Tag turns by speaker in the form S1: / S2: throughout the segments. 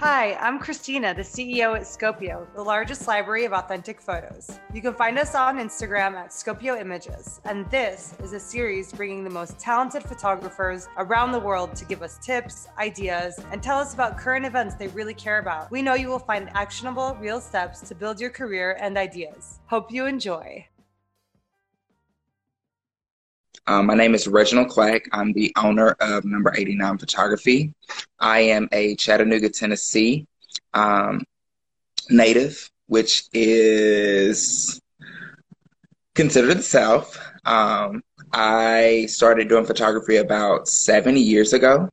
S1: Hi, I'm Christina, the CEO at Scopio, the largest library of authentic photos. You can find us on Instagram at Scopio Images, and this is a series bringing the most talented photographers around the world to give us tips, ideas, and tell us about current events they really care about. We know you will find actionable, real steps to build your career and ideas. Hope you enjoy.
S2: Um, my name is Reginald Clack. I'm the owner of Number 89 Photography. I am a Chattanooga, Tennessee um, native, which is considered the South. Um, I started doing photography about seven years ago.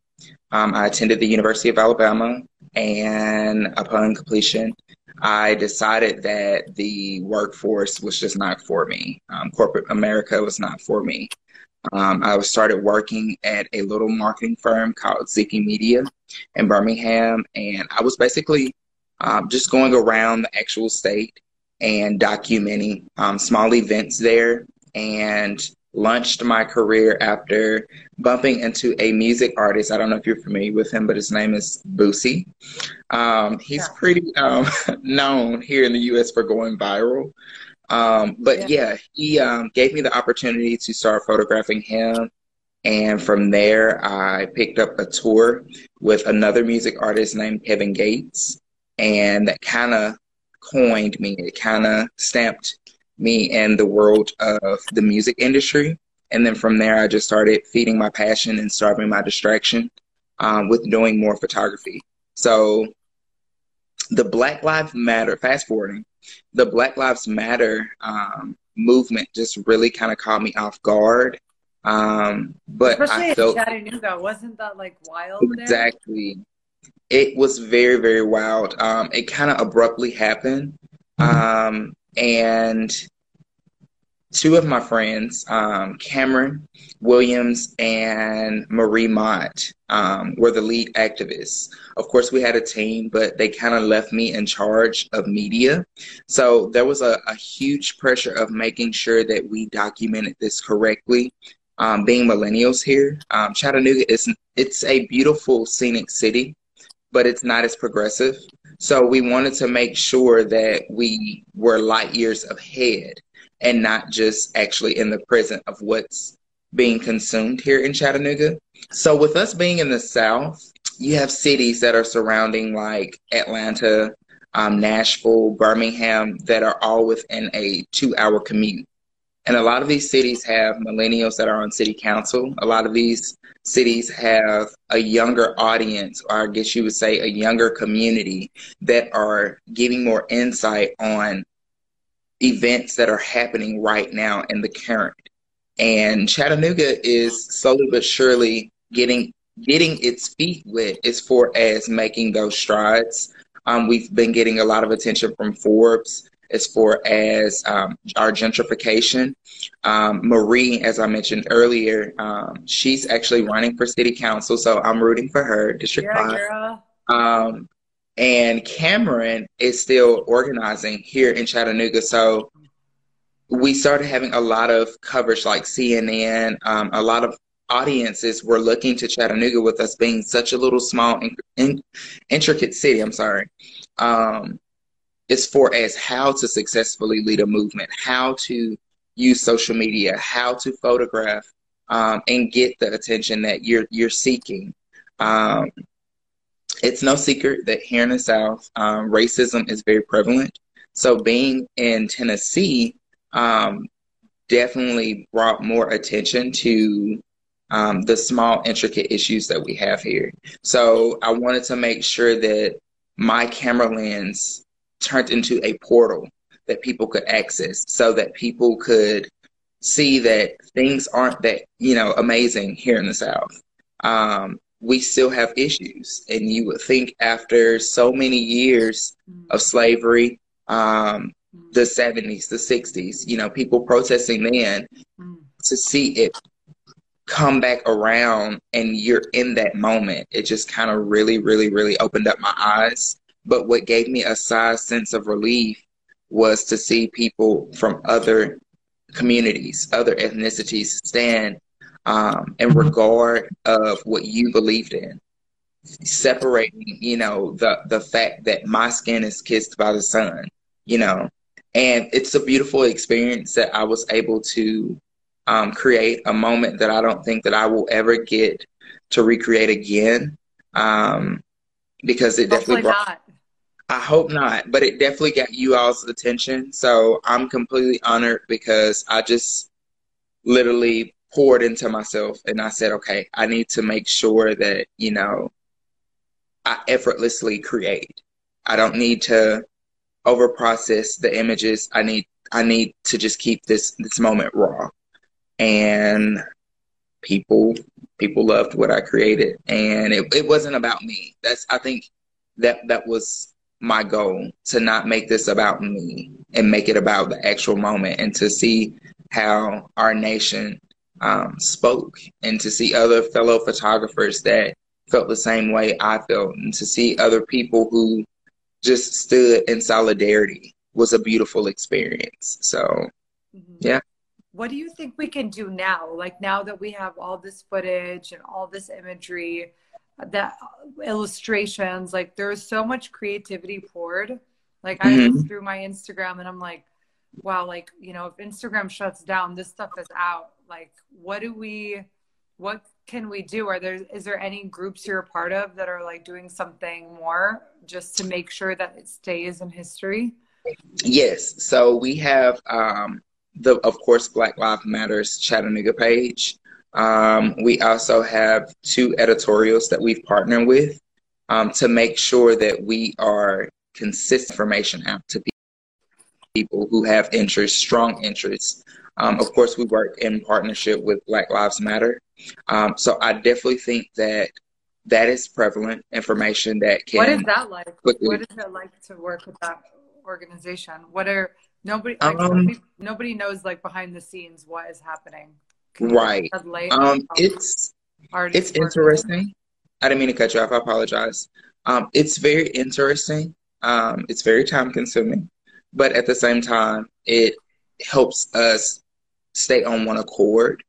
S2: Um, I attended the University of Alabama, and upon completion, I decided that the workforce was just not for me. Um, corporate America was not for me. Um, I started working at a little marketing firm called Ziki Media in Birmingham, and I was basically um, just going around the actual state and documenting um, small events there and launched my career after bumping into a music artist. I don't know if you're familiar with him, but his name is Boosie. Um, he's yeah. pretty um, known here in the US for going viral. Um, but yeah, yeah he um, gave me the opportunity to start photographing him. And from there, I picked up a tour with another music artist named Kevin Gates. And that kind of coined me, it kind of stamped me in the world of the music industry. And then from there, I just started feeding my passion and starving my distraction um, with doing more photography. So the Black Lives Matter, fast forwarding, the Black Lives Matter um, movement just really kind of caught me off guard. Um, but
S1: Especially I felt Chattanooga, wasn't that like wild?
S2: Exactly. There? It was very, very wild. Um, it kind of abruptly happened. Um, and two of my friends, um, Cameron Williams and Marie Mott, um, were the lead activists. Of course, we had a team, but they kind of left me in charge of media. So there was a, a, huge pressure of making sure that we documented this correctly. Um, being millennials here, um, Chattanooga is it's a beautiful scenic city, but it's not as progressive. So we wanted to make sure that we were light years ahead and not just actually in the present of what's being consumed here in Chattanooga. So with us being in the South, you have cities that are surrounding like Atlanta, um, Nashville, Birmingham that are all within a two hour commute. And a lot of these cities have millennials that are on city council. A lot of these cities have a younger audience, or I guess you would say a younger community that are giving more insight on events that are happening right now in the current. And Chattanooga is slowly but surely getting getting its feet wet as far as making those strides. Um, we've been getting a lot of attention from Forbes as far as um, our gentrification. Um, Marie, as I mentioned earlier, um, she's actually running for city council, so I'm rooting for her, District
S1: yeah,
S2: 5. And Cameron is still organizing here in Chattanooga. So we started having a lot of coverage like CNN, um, a lot of audiences were looking to Chattanooga with us being such a little small, in, in, intricate city. I'm sorry. Um, as far as how to successfully lead a movement, how to use social media, how to photograph, um, and get the attention that you're you're seeking. Um, it's no secret that here in the South, um, racism is very prevalent. So being in Tennessee um, definitely brought more attention to um, the small, intricate issues that we have here. So I wanted to make sure that my camera lens turned into a portal that people could access so that people could see that things aren't that, you know, amazing here in the South. Um, we still have issues. And you would think after so many years of slavery, um, the 70s, the 60s, you know, people protesting then to see it come back around and you're in that moment, it just kind of really, really, really opened up my eyes. But what gave me a sigh sense of relief was to see people from other communities, other ethnicities stand um, in regard of what you believed in. separating, you know, the the fact that my skin is kissed by the sun, you know, and it's a beautiful experience that I was able to um, create a moment that I don't think that I will ever get to recreate again, um, because it Hopefully definitely brought. Not. I hope not, but it definitely got you all's attention. So I'm completely honored because I just literally poured into myself and I said, okay, I need to make sure that, you know, I effortlessly create. I don't need to over process the images. I need I need to just keep this this moment raw. And people people loved what I created and it, it wasn't about me. That's I think that that was my goal to not make this about me and make it about the actual moment and to see how our nation um, spoke and to see other fellow photographers that felt the same way I felt and to see other people who just stood in solidarity was a beautiful experience. So, mm-hmm. yeah.
S1: What do you think we can do now? Like now that we have all this footage and all this imagery, that illustrations, like there's so much creativity poured. Like mm-hmm. I look through my Instagram and I'm like, wow, like, you know, if Instagram shuts down, this stuff is out. Like, what do we, what can we do? Are there, is there any groups you're a part of that are like doing something more just to make sure that it stays in history?
S2: Yes. So we have, um, the, of course, Black Lives Matters Chattanooga page. Um, we also have two editorials that we've partnered with um, to make sure that we are consistent information out to people who have interest, strong interests. Um, of course, we work in partnership with Black Lives Matter. Um, so I definitely think that that is prevalent information that can.
S1: What is that like? Quickly... What is it like to work with that organization? What are nobody like, um, nobody, nobody knows like behind the scenes what is happening.
S2: right. Um, it's it's interesting. I didn't mean to cut you off. I apologize. Um, it's very interesting. Um, it's very time consuming, but at the same time, it helps us stay on one accord.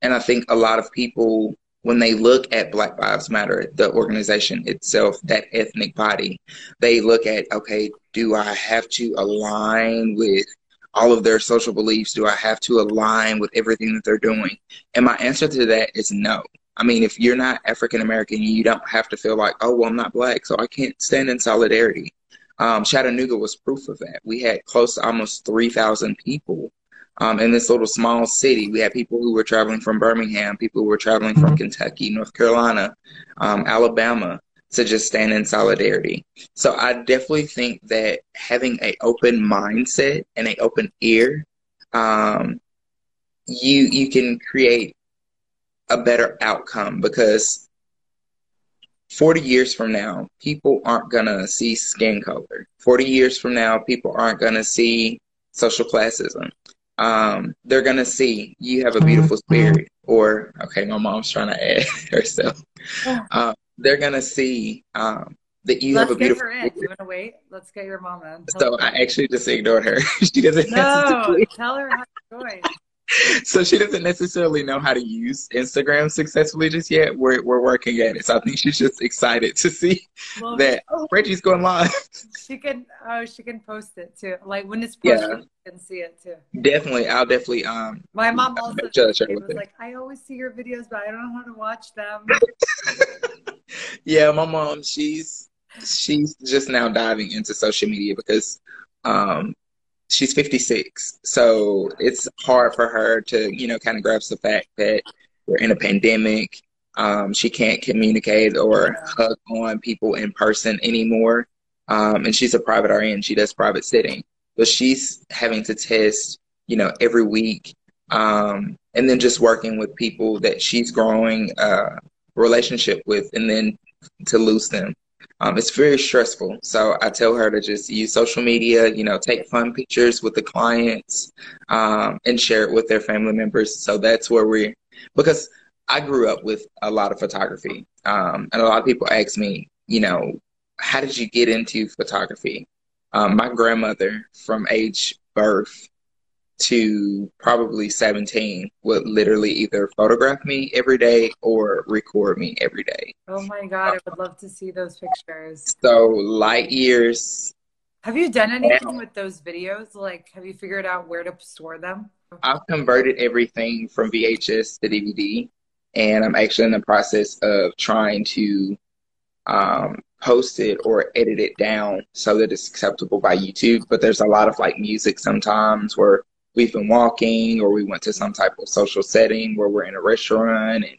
S2: And I think a lot of people, when they look at Black Lives Matter, the organization itself, that ethnic body, they look at, okay, do I have to align with all of their social beliefs? Do I have to align with everything that they're doing? And my answer to that is no. I mean, if you're not African American, you don't have to feel like, oh, well, I'm not black, so I can't stand in solidarity. Um, Chattanooga was proof of that. We had close to almost 3,000 people um, in this little small city. We had people who were traveling from Birmingham, people who were traveling from Kentucky, North Carolina, um, Alabama to just stand in solidarity. So I definitely think that having an open mindset and an open ear, um, you you can create a better outcome because 40 years from now, people aren't going to see skin color. 40 years from now, people aren't going to see social classism um, they're gonna see you have a beautiful mm-hmm. spirit, or okay, my mom's trying to add herself. Um, they're gonna see um, that you
S1: Let's
S2: have a beautiful.
S1: Get her in. You wanna wait? Let's get your mom in.
S2: so I actually just ignored her. she doesn't.
S1: No, tell her how it's going.
S2: so she doesn't necessarily know how to use Instagram successfully just yet. We're we're working at it. So I think she's just excited to see well, that oh, Reggie's going live.
S1: She can oh she can post it too. Like when it's posted, yeah. you can see it too.
S2: Definitely, I'll definitely um.
S1: My mom also was like, I always see your videos, but I don't know how to watch them.
S2: yeah, my mom, she's she's just now diving into social media because um she's 56 so it's hard for her to you know kind of grasp the fact that we're in a pandemic. Um, she can't communicate or hug on people in person anymore. Um, and she's a private RN she does private sitting but she's having to test you know every week um, and then just working with people that she's growing a relationship with and then to lose them um, it's very stressful. So I tell her to just use social media, you know, take fun pictures with the clients um, and share it with their family members. So that's where we, because I grew up with a lot of photography. Um, and a lot of people ask me, you know, how did you get into photography? Um, my grandmother, from age birth to probably 17 would literally either photograph me every day or record me every day.
S1: Oh my God, I would love to see those pictures.
S2: So, light years.
S1: Have you done anything with those videos? Like, have you figured out where to store them?
S2: I've converted everything from VHS to DVD, and I'm actually in the process of trying to um, post it or edit it down so that it's acceptable by YouTube. But there's a lot of like music sometimes where we've been walking or we went to some type of social setting where we're in a restaurant and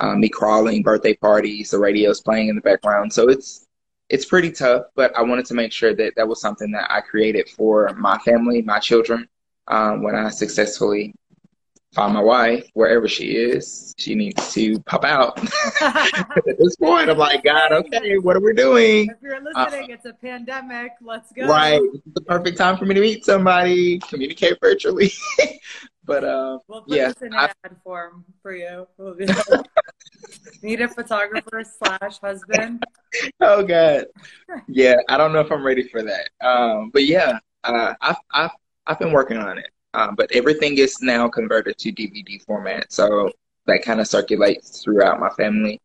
S2: um, me crawling, birthday parties, the radio's playing in the background. So it's it's pretty tough, but I wanted to make sure that that was something that I created for my family, my children, um, when I successfully find my wife wherever she is. She needs to pop out. At this point, I'm like, God, okay, what are we doing?
S1: If you're listening, uh, it's a pandemic. Let's go.
S2: Right. It's the perfect time for me to meet somebody, communicate virtually. but uh,
S1: we'll put
S2: yeah,
S1: this in an I, ad form for you. We'll Need a photographer slash husband.
S2: Oh God. Yeah, I don't know if I'm ready for that. Um, but yeah, uh, I've I've I've been working on it. Um, but everything is now converted to DVD format, so that kind of circulates throughout my family.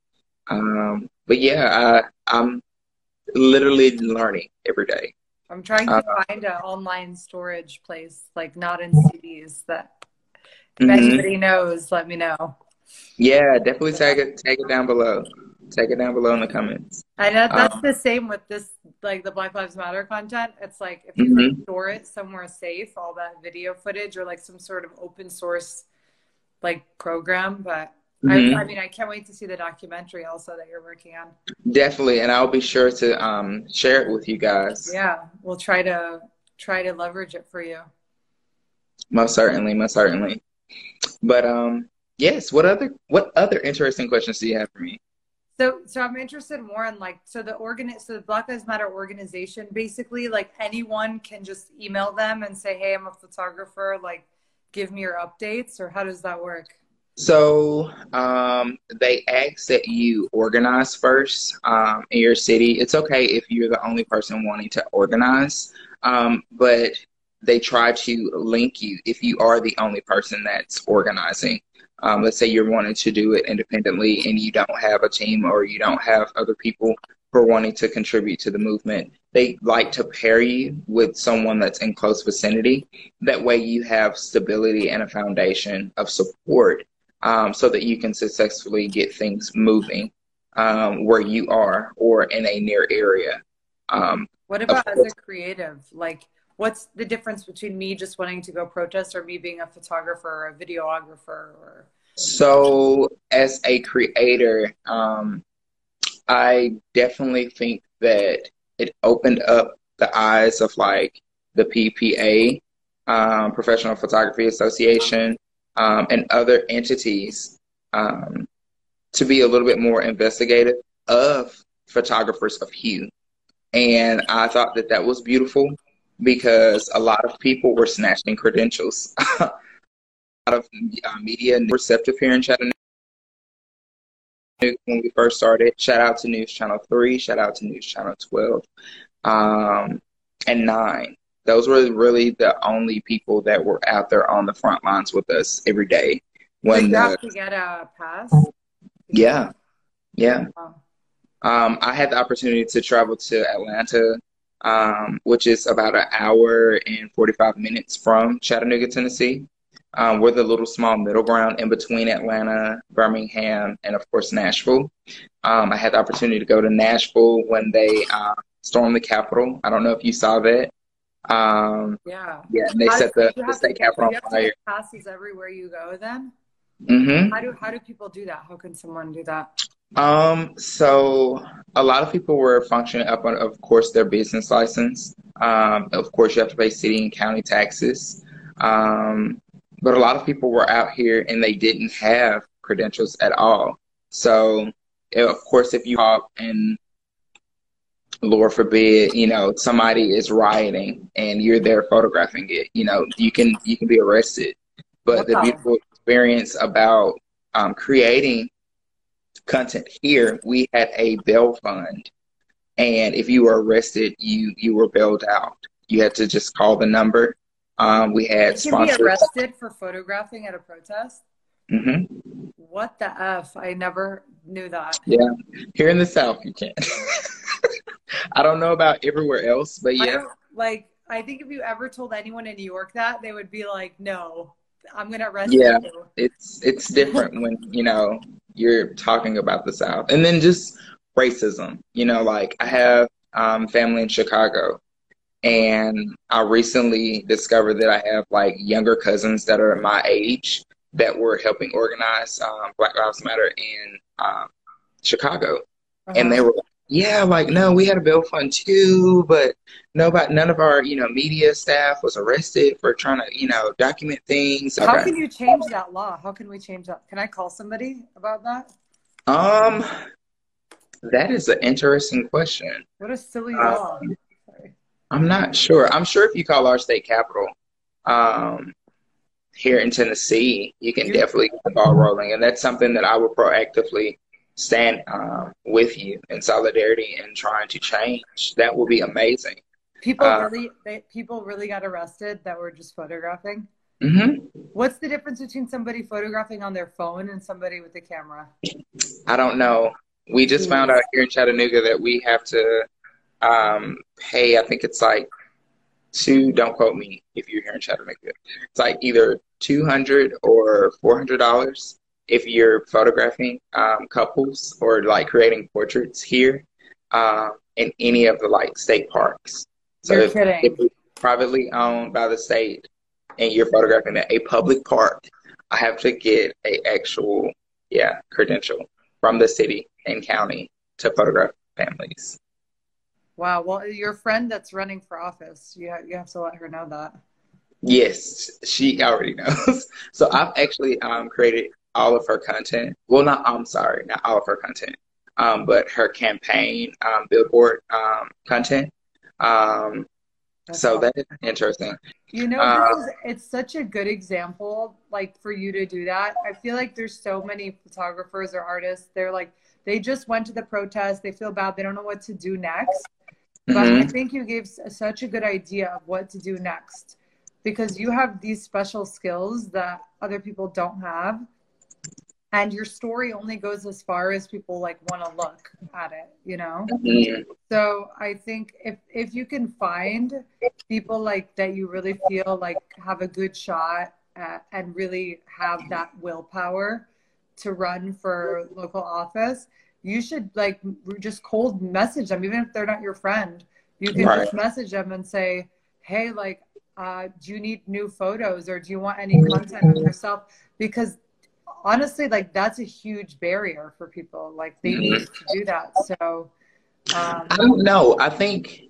S2: Um, but yeah, I, I'm literally learning every day.
S1: I'm trying to uh, find an online storage place, like not in CDs. That if mm-hmm. anybody knows, let me know.
S2: Yeah, definitely tag it tag it down below. Tag it down below in the comments.
S1: I know that's um, the same with this, like the Black Lives Matter content. It's like if you mm-hmm. store it somewhere safe, all that video footage or like some sort of open source like program. But mm-hmm. I, I, mean, I can't wait to see the documentary also that you're working on.
S2: Definitely, and I'll be sure to um, share it with you guys.
S1: Yeah, we'll try to try to leverage it for you.
S2: Most certainly, most certainly. But um, yes. What other what other interesting questions do you have for me?
S1: So, so I'm interested more in like, so the organ, so the Black Lives Matter organization, basically, like anyone can just email them and say, "Hey, I'm a photographer. Like, give me your updates," or how does that work?
S2: So um, they ask that you organize first um, in your city. It's okay if you're the only person wanting to organize, um, but they try to link you if you are the only person that's organizing. Um, let's say you're wanting to do it independently and you don't have a team or you don't have other people who are wanting to contribute to the movement. They like to pair you with someone that's in close vicinity. That way you have stability and a foundation of support um, so that you can successfully get things moving um, where you are or in a near area. Um,
S1: what about as a creative? Like, what's the difference between me just wanting to go protest or me being a photographer or a videographer or?
S2: So as a creator um, i definitely think that it opened up the eyes of like the ppa um, professional photography association um, and other entities um, to be a little bit more investigative of photographers of hue and i thought that that was beautiful because a lot of people were snatching credentials. a lot of uh, media receptive here in Chattanooga when we first started. Shout out to News Channel 3, shout out to News Channel 12, um, and 9. Those were really the only people that were out there on the front lines with us every day.
S1: When Did you have to get a pass?
S2: Yeah, yeah. Um, I had the opportunity to travel to Atlanta um, which is about an hour and 45 minutes from Chattanooga, Tennessee. Um, we're the little small middle ground in between Atlanta, Birmingham, and of course Nashville. Um, I had the opportunity to go to Nashville when they uh, stormed the Capitol. I don't know if you saw that. Um,
S1: yeah.
S2: Yeah, and they how set the, the state Capitol
S1: on fire. passes everywhere you go. Then.
S2: Mm-hmm.
S1: How do how do people do that? How can someone do that?
S2: Um, so a lot of people were functioning up on, of course, their business license. Um, of course, you have to pay city and county taxes. Um, but a lot of people were out here and they didn't have credentials at all. So, of course, if you hop and Lord forbid, you know, somebody is rioting and you're there photographing it, you know, you can you can be arrested. But wow. the beautiful experience about um, creating content here, we had a bail fund, and if you were arrested, you you were bailed out. You had to just call the number, Um, we had
S1: you can be arrested for photographing at a protest.
S2: Mm-hmm.
S1: What the f? I never knew that.
S2: Yeah, here in the South, you can. I don't know about everywhere else, but yeah,
S1: don't, like I think if you ever told anyone in New York that, they would be like, "No, I'm gonna arrest
S2: Yeah.
S1: you."
S2: it's it's different when you know you're talking about the South, and then just racism. You know, like I have um, family in Chicago, and I recently discovered that I have like younger cousins that are my age that were helping organize um, Black Lives Matter in um, Chicago. and they
S1: Uh-huh.
S2: were like, yeah like no we had a bail fund too but nobody none of our you know media staff was arrested for trying to you know document things
S1: How can you change that law? How can we change that? Can I call somebody about that?
S2: um that is an interesting question
S1: What a silly
S2: Uh,
S1: law. Sorry.
S2: i'm not sure i'm sure if you call our state capital um here in tennessee you can
S1: You-
S2: definitely get the ball rolling and that's something that i would proactively stand um, with you in solidarity and trying to change that will be amazing
S1: People
S2: Uh,
S1: really, they, people really got arrested that were just photographing.
S2: hmm
S1: What's the difference between somebody photographing on their phone and somebody with a camera?
S2: I don't know. We just found out here in Chattanooga that we have to um, pay. I think it's like two. Don't quote me if you're here in Chattanooga. It's like either two hundred or four hundred dollars if you're photographing um, couples or like creating portraits here um, in any of the like state parks. So
S1: You're
S2: if,
S1: kidding.
S2: if it's privately owned by the state and you're photographing at a public park, I have to get a actual yeah credential from the city and county to photograph families.
S1: Wow. Well, your friend that's running for office, you have, you have to let her know that.
S2: Yes, she already knows. So I've actually um, created all of her content. Well, not I'm sorry, not all of her content, um, but her campaign um, billboard um, content. Um,
S1: That's
S2: so
S1: awesome.
S2: that is interesting.
S1: You know,
S2: Uh,
S1: is, it's such a good example, like for you to do that. I feel like there's so many photographers or artists. They're like, they just went to the protest. They feel bad. They don't know what to do next. But I
S2: Mhm.
S1: think you gave such a good idea of what to do next because you have these special skills that other people don't have. And your story only goes as far as people like want to look at it, you know?
S2: Mhm.
S1: So I think if if you can find people like that you really feel like have a good shot at, and really have that willpower to run for local office, you should like just cold message them, even if they're not your friend. You can
S2: Right.
S1: just message them and say, "Hey, like, uh, do you need new photos or do you want any content of yourself?" Because honestly, like that's a huge barrier for people. Like they need to do that. So. Um,
S2: I don't know. I think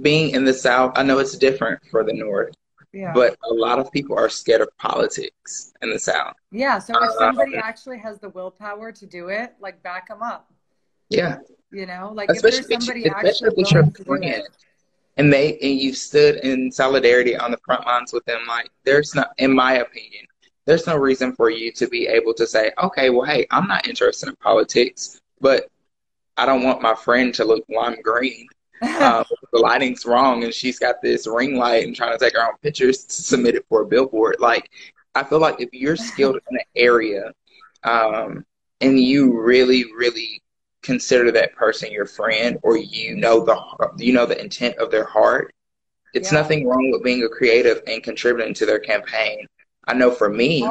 S2: being in the South, I know it's different for the North,
S1: Yeah.
S2: but a lot of people are scared of politics in the South.
S1: yeah. So if
S2: Uh,
S1: somebody actually has the willpower to do it, like back them up.
S2: Yeah.
S1: You know, like if there's
S2: especially
S1: somebody
S2: especially
S1: actually
S2: if it's your
S1: willing to do
S2: friend
S1: it.
S2: and they and you've stood in solidarity on the front lines with them like there's not in my opinion there's no reason for you to be able to say okay well hey i'm not interested in politics but i don't want my friend to look lime green um, the lighting's wrong and she's got this ring light and trying to take her own pictures to submit it for a billboard like i feel like if you're skilled in an area um, and you really really consider that person your friend or you know the you know the intent of their heart it's
S1: Yeah.
S2: nothing wrong with being a creative and contributing to their campaign i know for me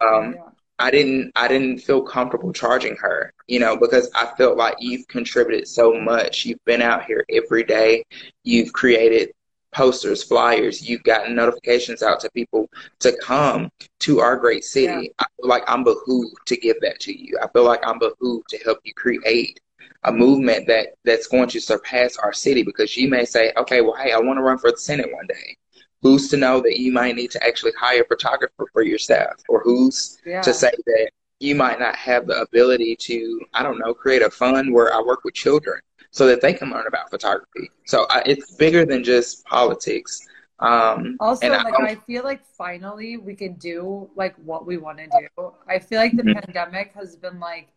S2: um. I didn't I didn't feel comfortable charging her, you know, because I felt like you've contributed so much. You've been out here every day. You've created posters, flyers, you've gotten notifications out to people to come to our great city.
S1: Yeah.
S2: I feel like I'm behooved to give that to you. I feel like I'm behooved to help you create a movement that that's going to surpass our city because you may say, okay, well, hey, I want to run for the Senate one day. Who's to know that you might need to actually hire a photographer for your staff, or who's
S1: Yeah.
S2: to say that you might not have the ability to, I don't know, create a fund where I work with children so that they can learn about photography. So I, it's bigger than just politics. Um,
S1: Also,
S2: and I-
S1: like I feel like finally we can do like what we want to do. I feel like the
S2: Mhm.
S1: pandemic has been like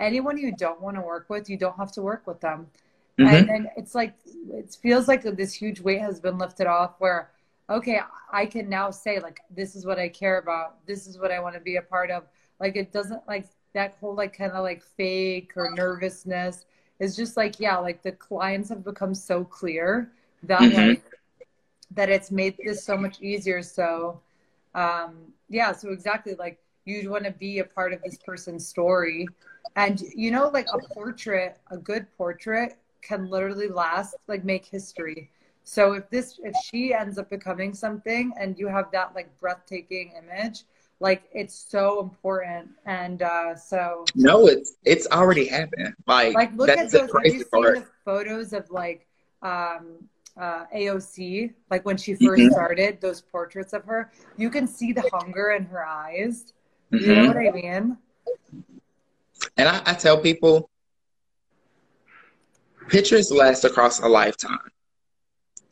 S1: anyone you don't want to work with, you don't have to work with them.
S2: mhm.
S1: And, and it's like it feels like this huge weight has been lifted off where okay, I can now say like this is what I care about. This is what I want to be a part of. Like it doesn't like that whole like kind of like fake or nervousness is just like yeah, like the clients have become so clear that mm-hmm. like that it's made this so much easier. So um yeah, so exactly like you'd want to be a part of this person's story. And you know, like a portrait, a good portrait can literally last, like make history. So if this, if she ends up becoming something and you have that like breathtaking image, like it's so important. And uh, so
S2: no, it's it's already happened. Like
S1: like look at those. Have you seen the photos of like um, uh, AOC, like when she 1st mm-hmm. started, those portraits of her, you can see the hunger in her eyes. Mm-hmm. You know what I mean?
S2: And I, I tell people, pictures last across a lifetime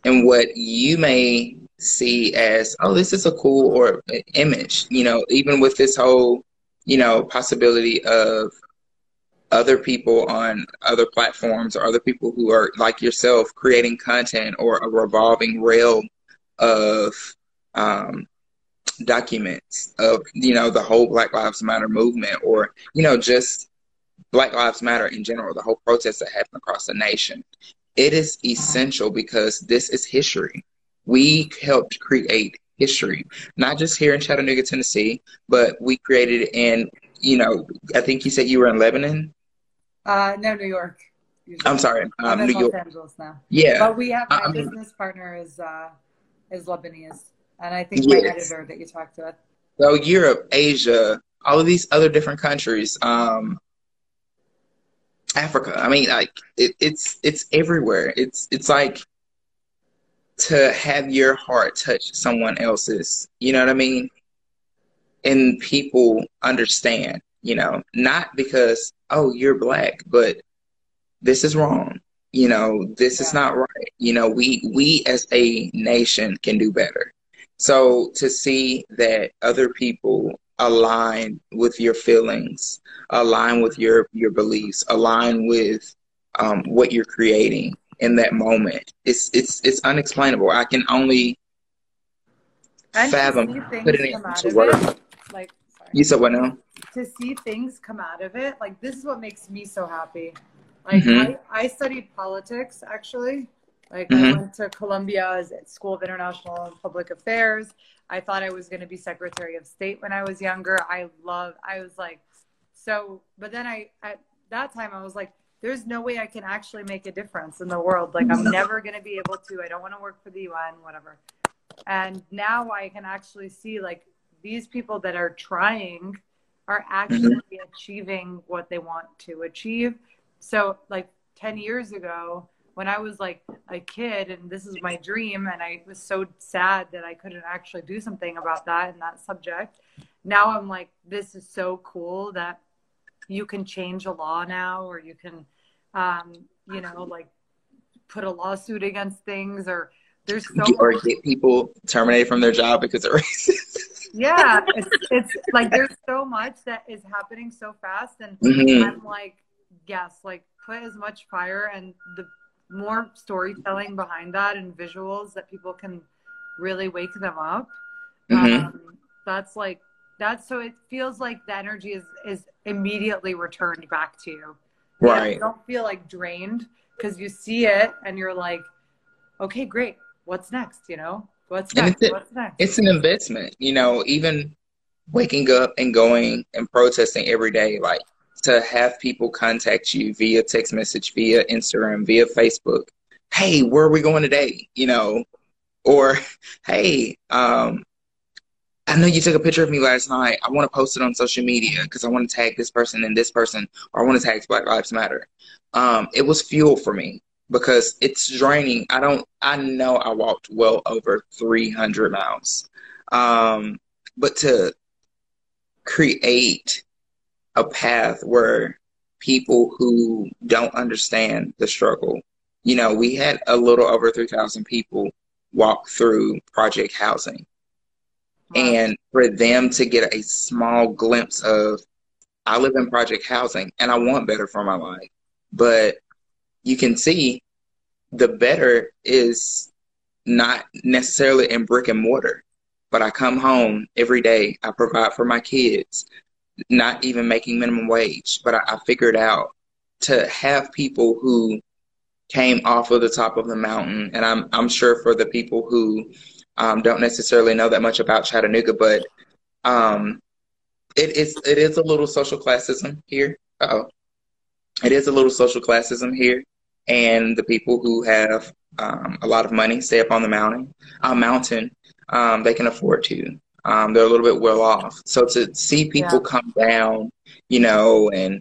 S2: and what you may see as oh this is a cool or image you know even with this whole you know possibility of other people on other platforms or other people who are like yourself creating content or a revolving rail of um, documents of you know the whole black lives matter movement or you know just black lives matter in general the whole protests that happen across the nation it is essential because this is history. We helped create history, not just here in Chattanooga, Tennessee, but we created it in, you know, I think you said you were in Lebanon.
S1: Uh, no, New York.
S2: Usually. I'm sorry,
S1: um, I'm in New Los York. Angeles now.
S2: Yeah,
S1: but we have my um, business partner is uh, is Lebanese, and I think yes. my editor that you talked to.
S2: So Europe, Asia, all of these other different countries. Um, Africa. I mean, like it, it's it's everywhere. It's it's like to have your heart touch someone else's. You know what I mean? And people understand. You know, not because oh you're black, but this is wrong. You know, this yeah. is not right. You know, we we as a nation can do better. So to see that other people align with your feelings, align with your your beliefs, align with um, what you're creating in that moment. It's it's it's unexplainable. I can only
S1: and
S2: fathom
S1: putting it into words. Like
S2: sorry. you said what now?
S1: To see things come out of it, like this is what makes me so happy. Like mm-hmm. I, I studied politics actually. Like mm-hmm. I went to Columbia's School of International and Public Affairs. I thought I was going to be Secretary of State when I was younger. I love. I was like, so. But then I at that time I was like, there's no way I can actually make a difference in the world. Like I'm never going to be able to. I don't want to work for the UN, whatever. And now I can actually see like these people that are trying are actually mm-hmm. achieving what they want to achieve. So like 10 years ago, when I was like a kid and this is my dream and I was so sad that I couldn't actually do something about that and that subject. Now I'm like this is so cool that you can change a law now or you can um, you know like put a lawsuit against things or there's so
S2: or get people terminated from their job because of racist.
S1: yeah, it's, it's like there's so much that is happening so fast and mm-hmm. I'm like yes, like put as much fire and the more storytelling behind that and visuals that people can really wake them up. Mm-hmm. Um, that's like that's so it feels like the energy is is immediately returned back to you.
S2: Right.
S1: You don't feel like drained because you see it and you're like, okay, great. What's next? You know, what's next?
S2: It's,
S1: what's next?
S2: It's an investment. You know, even waking up and going and protesting every day, like to have people contact you via text message, via Instagram, via Facebook. Hey, where are we going today? You know, or hey, um, I know you took a picture of me last night. I want to post it on social media because I want to tag this person and this person, or I want to tag Black Lives Matter. Um, it was fuel for me because it's draining. I don't. I know I walked well over 300 miles, um, but to create a path where people who don't understand the struggle, you know, we had a little over 3,000 people walk through project housing. Wow. And for them to get a small glimpse of, I live in project housing and I want better for my life. But you can see the better is not necessarily in brick and mortar, but I come home every day. I provide for my kids, not even making minimum wage, but I, I figured out to have people who came off of the top of the mountain, and I'm I'm sure for the people who um, don't necessarily know that much about Chattanooga, but um, it is it is a little social classism here. oh It is a little social classism here, and the people who have um, a lot of money stay up on the mountain. Uh, mountain, um, they can afford to. Um, they're a little bit well off. So to see people yeah. come down, you know, and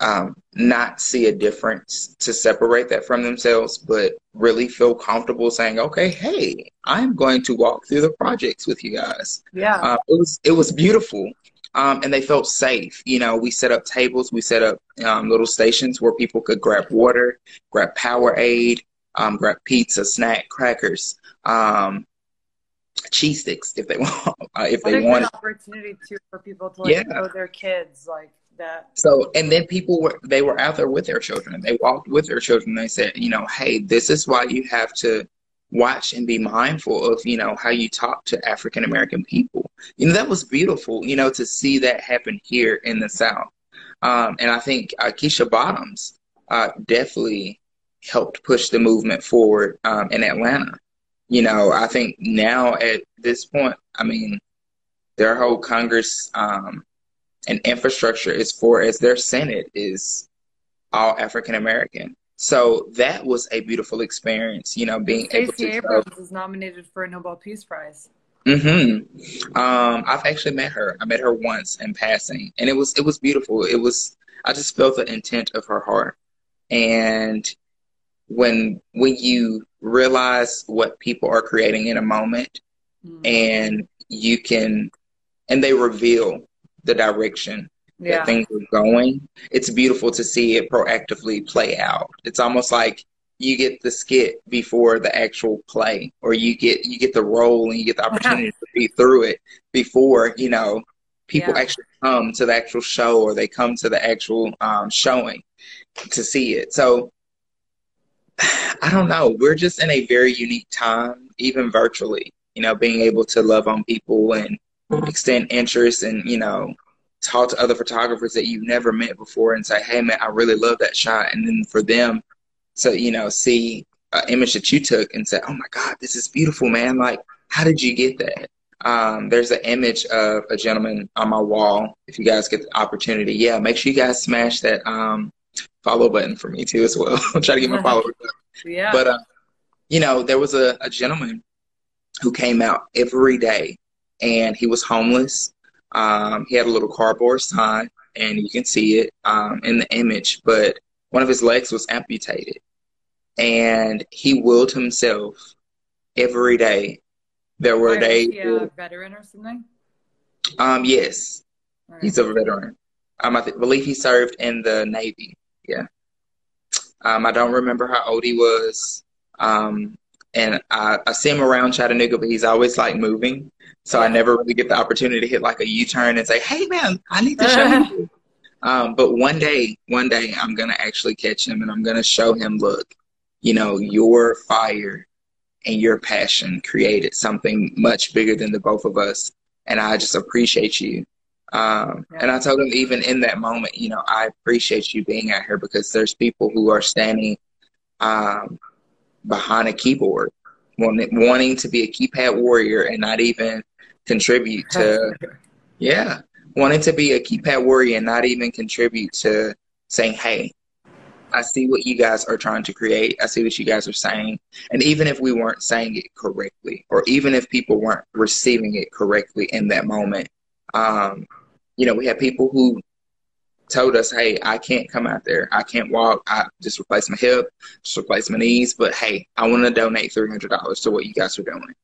S2: um, not see a difference to separate that from themselves, but really feel comfortable saying, "Okay, hey, I'm going to walk through the projects with you guys."
S1: Yeah, uh,
S2: it was it was beautiful, um, and they felt safe. You know, we set up tables, we set up um, little stations where people could grab water, grab Powerade, um, grab pizza, snack, crackers, um, cheese sticks if they want. Uh, if what they want, an
S1: opportunity too for people to like yeah. show their kids like that.
S2: So, and then people were they were out there with their children. They walked with their children. They said, you know, hey, this is why you have to watch and be mindful of you know how you talk to African American people. You know that was beautiful. You know to see that happen here in the South, um, and I think uh, Keisha Bottoms uh, definitely helped push the movement forward um, in Atlanta. You know, I think now at this point, I mean, their whole Congress um, and infrastructure is for as their Senate is all African American. So that was a beautiful experience, you know, being
S1: Stacey
S2: able to.
S1: Abrams is nominated for a Nobel Peace Prize.
S2: Mm-hmm. Um, I've actually met her. I met her once in passing, and it was it was beautiful. It was I just felt the intent of her heart, and when when you realize what people are creating in a moment, mm-hmm. and you can, and they reveal the direction yeah. that things are going. It's beautiful to see it proactively play out. It's almost like you get the skit before the actual play, or you get you get the role and you get the opportunity to be through it before you know people yeah. actually come to the actual show or they come to the actual um, showing to see it. So I don't know. We're just in a very unique time, even virtually. You know, being able to love on people and extend interest and you know talk to other photographers that you've never met before and say, hey, man, I really love that shot. And then for them to, you know, see an image that you took and say, oh my God, this is beautiful, man. Like, how did you get that? Um, there's an image of a gentleman on my wall. If you guys get the opportunity, yeah, make sure you guys smash that um, follow button for me too as well. I'm trying to get my followers up.
S1: Yeah.
S2: But, uh, you know, there was a, a gentleman who came out every day and he was homeless um, he had a little cardboard sign, and you can see it um, in the image, but one of his legs was amputated. And he willed himself every day. There were days.
S1: He a veteran or something?
S2: Um, yes. Right. He's a veteran. Um, I th- believe he served in the Navy. Yeah. Um, I don't remember how old he was. Um, and I, I see him around Chattanooga, but he's always like moving. So I never really get the opportunity to hit like a U-turn and say, "Hey, man, I need to show you." Um, but one day, one day, I'm gonna actually catch him, and I'm gonna show him, look, you know, your fire and your passion created something much bigger than the both of us, and I just appreciate you. Um. And I told him even in that moment, you know, I appreciate you being out here because there's people who are standing um, behind a keyboard, wanting to be a keypad warrior and not even contribute to, yeah, wanting to be a keypad warrior and not even contribute to saying, hey, I see what you guys are trying to create. I see what you guys are saying. And even if we weren't saying it correctly, or even if people weren't receiving it correctly in that moment, um, you know, we had people who told us, hey, I can't come out there. I can't walk. I just replace my hip, just replace my knees. But hey, I want to donate $300 to what you guys are doing.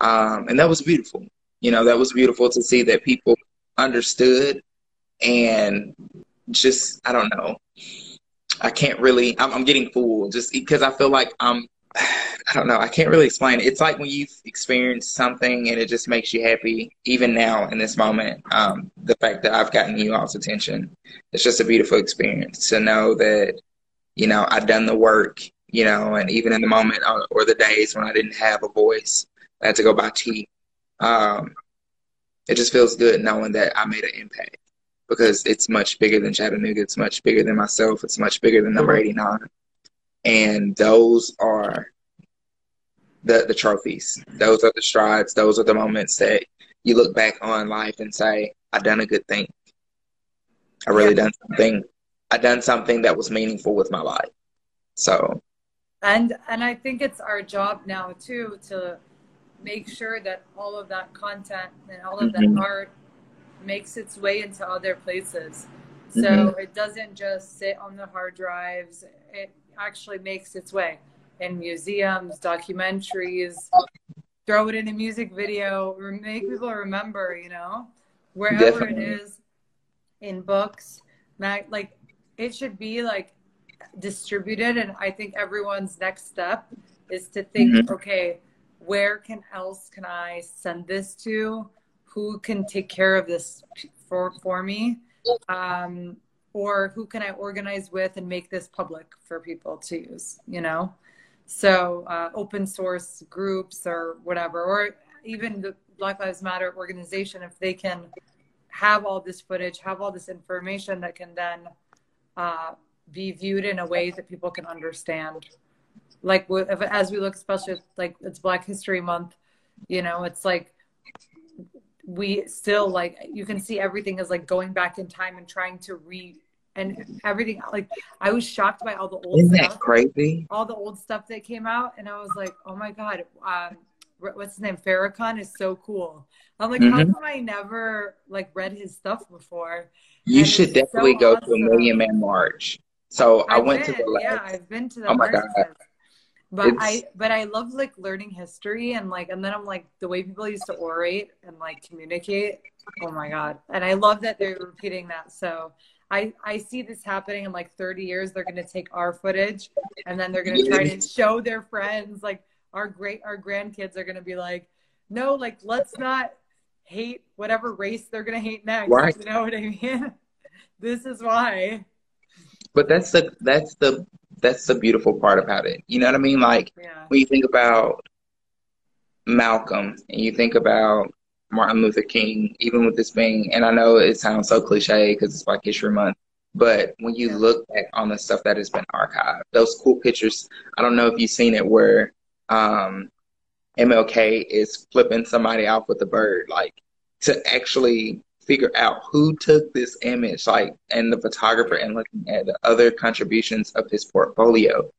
S2: Um, and that was beautiful. You know, that was beautiful to see that people understood and just, I don't know. I can't really, I'm, I'm getting fooled just because I feel like I'm, I don't know, I can't really explain. It's like when you've experienced something and it just makes you happy, even now in this moment. Um, the fact that I've gotten you all's attention, it's just a beautiful experience to know that, you know, I've done the work you know, and even in the moment uh, or the days when I didn't have a voice, I had to go buy tea. Um, it just feels good knowing that I made an impact because it's much bigger than Chattanooga. It's much bigger than myself. It's much bigger than number 89. And those are the, the trophies. Those are the strides. Those are the moments that you look back on life and say, "I've done a good thing. I really yeah. done something. I done something that was meaningful with my life. So
S1: and and I think it's our job now too to make sure that all of that content and all of mm-hmm. that art makes its way into other places. So mm-hmm. it doesn't just sit on the hard drives. It actually makes its way in museums, documentaries, throw it in a music video, make people remember, you know, wherever Definitely. it is in books. Like it should be like distributed and i think everyone's next step is to think mm-hmm. okay where can else can i send this to who can take care of this for for me um, or who can i organize with and make this public for people to use you know so uh, open source groups or whatever or even the black lives matter organization if they can have all this footage have all this information that can then uh, be viewed in a way that people can understand. Like as we look, especially like it's Black History Month, you know, it's like we still like you can see everything as like going back in time and trying to re and everything like I was shocked by all the old
S2: Isn't
S1: stuff,
S2: that crazy?
S1: All the old stuff that came out, and I was like, oh my god, um, what's his name? Farrakhan is so cool. I'm like, mm-hmm. how come I never like read his stuff before?
S2: You and should definitely so go awesome. to a Million Man March. So I, I went to the last.
S1: Yeah, I've been to the. Oh my god! But it's, I but I love like learning history and like and then I'm like the way people used to orate and like communicate. Oh my god! And I love that they're repeating that. So I I see this happening in like 30 years. They're gonna take our footage and then they're gonna try to show their friends like our great our grandkids are gonna be like, no, like let's not hate whatever race they're gonna hate next. Right. You know what I mean? this is why.
S2: But that's the that's the that's the beautiful part about it. You know what I mean? Like yeah. when you think about Malcolm and you think about Martin Luther King, even with this being, and I know it sounds so cliche because it's Black History Month, but when you yeah. look back on the stuff that has been archived, those cool pictures, I don't know if you've seen it where um, MLK is flipping somebody off with a bird, like to actually figure out who took this image, like, and the photographer, and looking at the other contributions of his portfolio,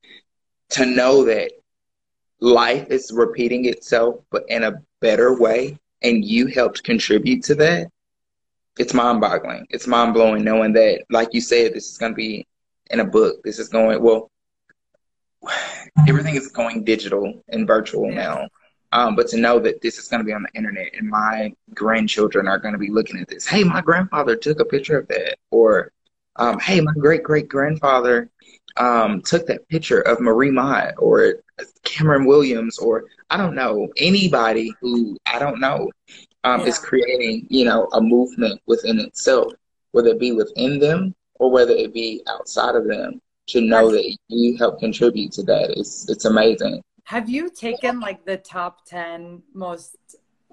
S2: to know that life is repeating itself, but in a better way, and you helped contribute to that. It's mind boggling. It's mind blowing knowing that, like you said, this is going to be in a book. This is going, well, everything is going digital and virtual yeah. now. Um, but to know that this is going to be on the internet and my grandchildren are going to be looking at this. Hey, my grandfather took a picture of that. Or, um, hey, my great great grandfather um, took that picture of Marie Mott or Cameron Williams or I don't know, anybody who I don't know um, yeah. is creating, you know, a movement within itself, whether it be within them or whether it be outside of them to know that you help contribute to that. It's, it's amazing.
S1: Have you taken like the top 10 most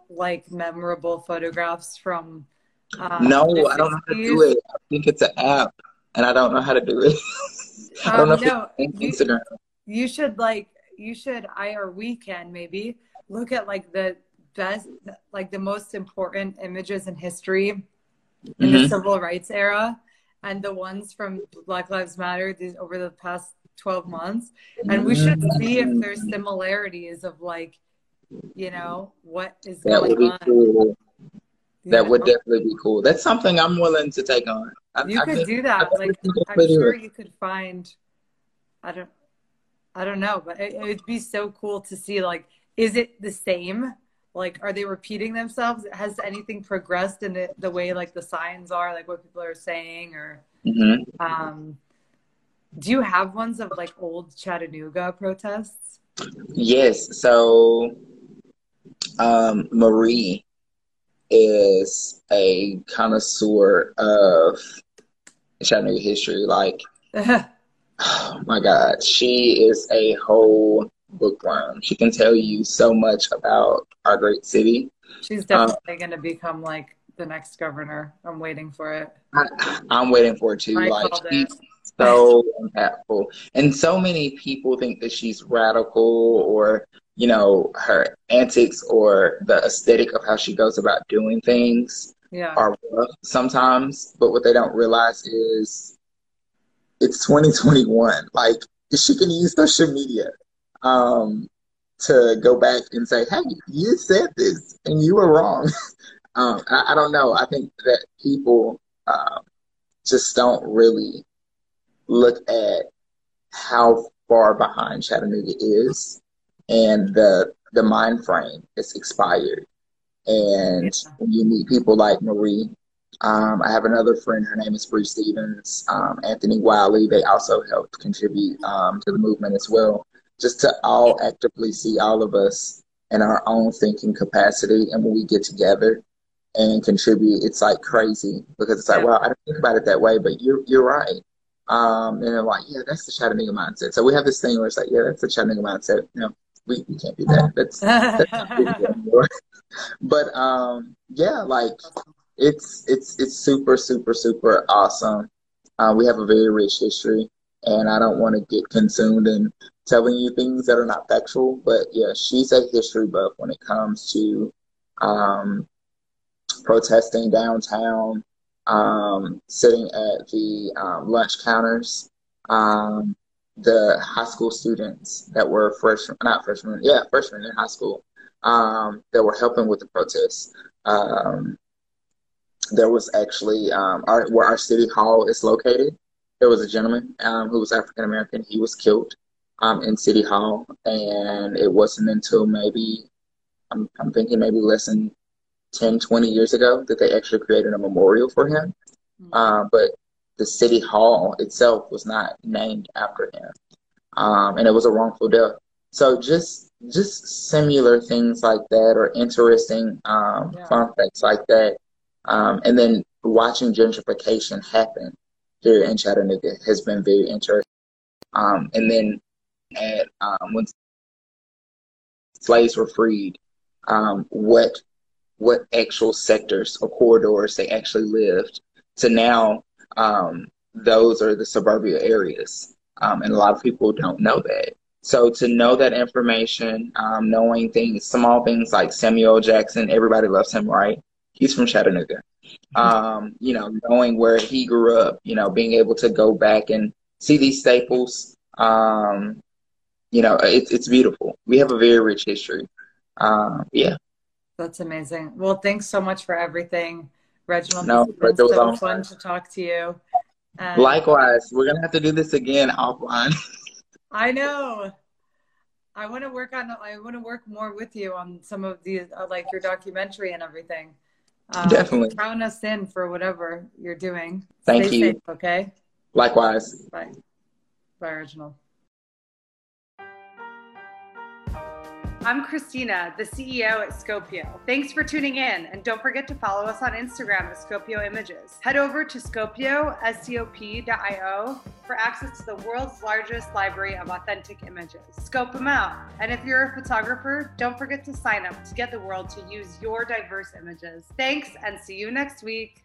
S1: like memorable photographs from?
S2: Um, no, I don't know how to do it. I think it's an app and I don't know how to do it. I don't um, know no, Instagram.
S1: You, you should like, you should, I or we can maybe look at like the best, like the most important images in history in mm-hmm. the civil rights era and the ones from Black Lives Matter these over the past 12 months. And we should see if there's similarities of like you know what is that going would be on.
S2: cool. that know? would definitely be cool. That's something i'm willing to take on.
S1: I, you I could do that. like i'm sure you could find i don't i don't know but it, it'd be so cool to see like is it the same? Like are they repeating themselves? Has anything progressed in the, the way like the signs are like what people are saying or mm-hmm. um do you have ones of like old Chattanooga protests?
S2: Yes. So um, Marie is a connoisseur of Chattanooga history. Like Oh my God, she is a whole bookworm. She can tell you so much about our great city.
S3: She's definitely um, going to become like the next governor. I'm waiting for it.
S2: I, am waiting for it too. I like she's so impactful, and so many people think that she's radical or you know her antics or the aesthetic of how she goes about doing things
S3: yeah.
S2: are rough sometimes. But what they don't realize is it's 2021. Like she can use social media um, to go back and say, "Hey, you said this and you were wrong." um, I, I, don't know. I think that people um, just don't really look at how far behind Chattanooga is, and the the mind frame is expired. And when you meet people like Marie, um, I have another friend. Her name is Bree Stevens, um, Anthony Wiley. They also helped contribute um, to the movement as well just to all actively see all of us in our own thinking capacity. And when we get together and contribute, it's like crazy because it's like, well, I don't think about it that way, but you're, you're right. Um, and they're like, yeah, that's the Chattanooga mindset. So we have this thing where it's like, yeah, that's the Chattanooga mindset. No, we, we can't do that. That's, that's not anymore but, um, yeah, like it's, it's, it's super, super, super awesome. Uh, we have a very rich history and I don't want to get consumed in telling you things that are not factual. But yeah, she's a history buff when it comes to um, protesting downtown, um, sitting at the um, lunch counters. Um, the high school students that were freshmen, not freshmen, yeah, freshmen in high school, um, that were helping with the protests. Um, there was actually our, where our city hall is located there was a gentleman um, who was African American. He was killed um, in City Hall, and it wasn't until maybe I'm, I'm thinking maybe less than 10, 20 years ago that they actually created a memorial for him. Mm-hmm. Uh, but the City Hall itself was not named after him, um, and it was a wrongful death. So just just similar things like that, or interesting um, yeah. fun facts like that, um, and then watching gentrification happen here in Chattanooga has been very interesting. Um, and then at um, when slaves were freed, um, what what actual sectors or corridors they actually lived. So now um, those are the suburbia areas, um, and a lot of people don't know that. So to know that information, um, knowing things, small things like Samuel Jackson, everybody loves him, right? He's from Chattanooga um, you know, knowing where he grew up, you know, being able to go back and see these staples, um, you know, it's it's beautiful. We have a very rich history. Um, yeah.
S3: That's amazing. Well, thanks so much for everything, Reginald. No, it's been so fun to talk to you.
S2: Likewise, we're gonna have to do this again offline.
S3: I know. I want to work on. I want to work more with you on some of these, uh, like your documentary and everything.
S2: Um, Definitely.
S3: Count us in for whatever you're doing.
S2: Thank Stay you. Safe,
S3: okay.
S2: Likewise.
S3: Bye. Bye, Reginald.
S1: I'm Christina, the CEO at Scopio. Thanks for tuning in, and don't forget to follow us on Instagram at Scopio Images. Head over to Scopio, S-C-O-P.io for access to the world's largest library of authentic images. Scope them out. And if you're a photographer, don't forget to sign up to get the world to use your diverse images. Thanks, and see you next week.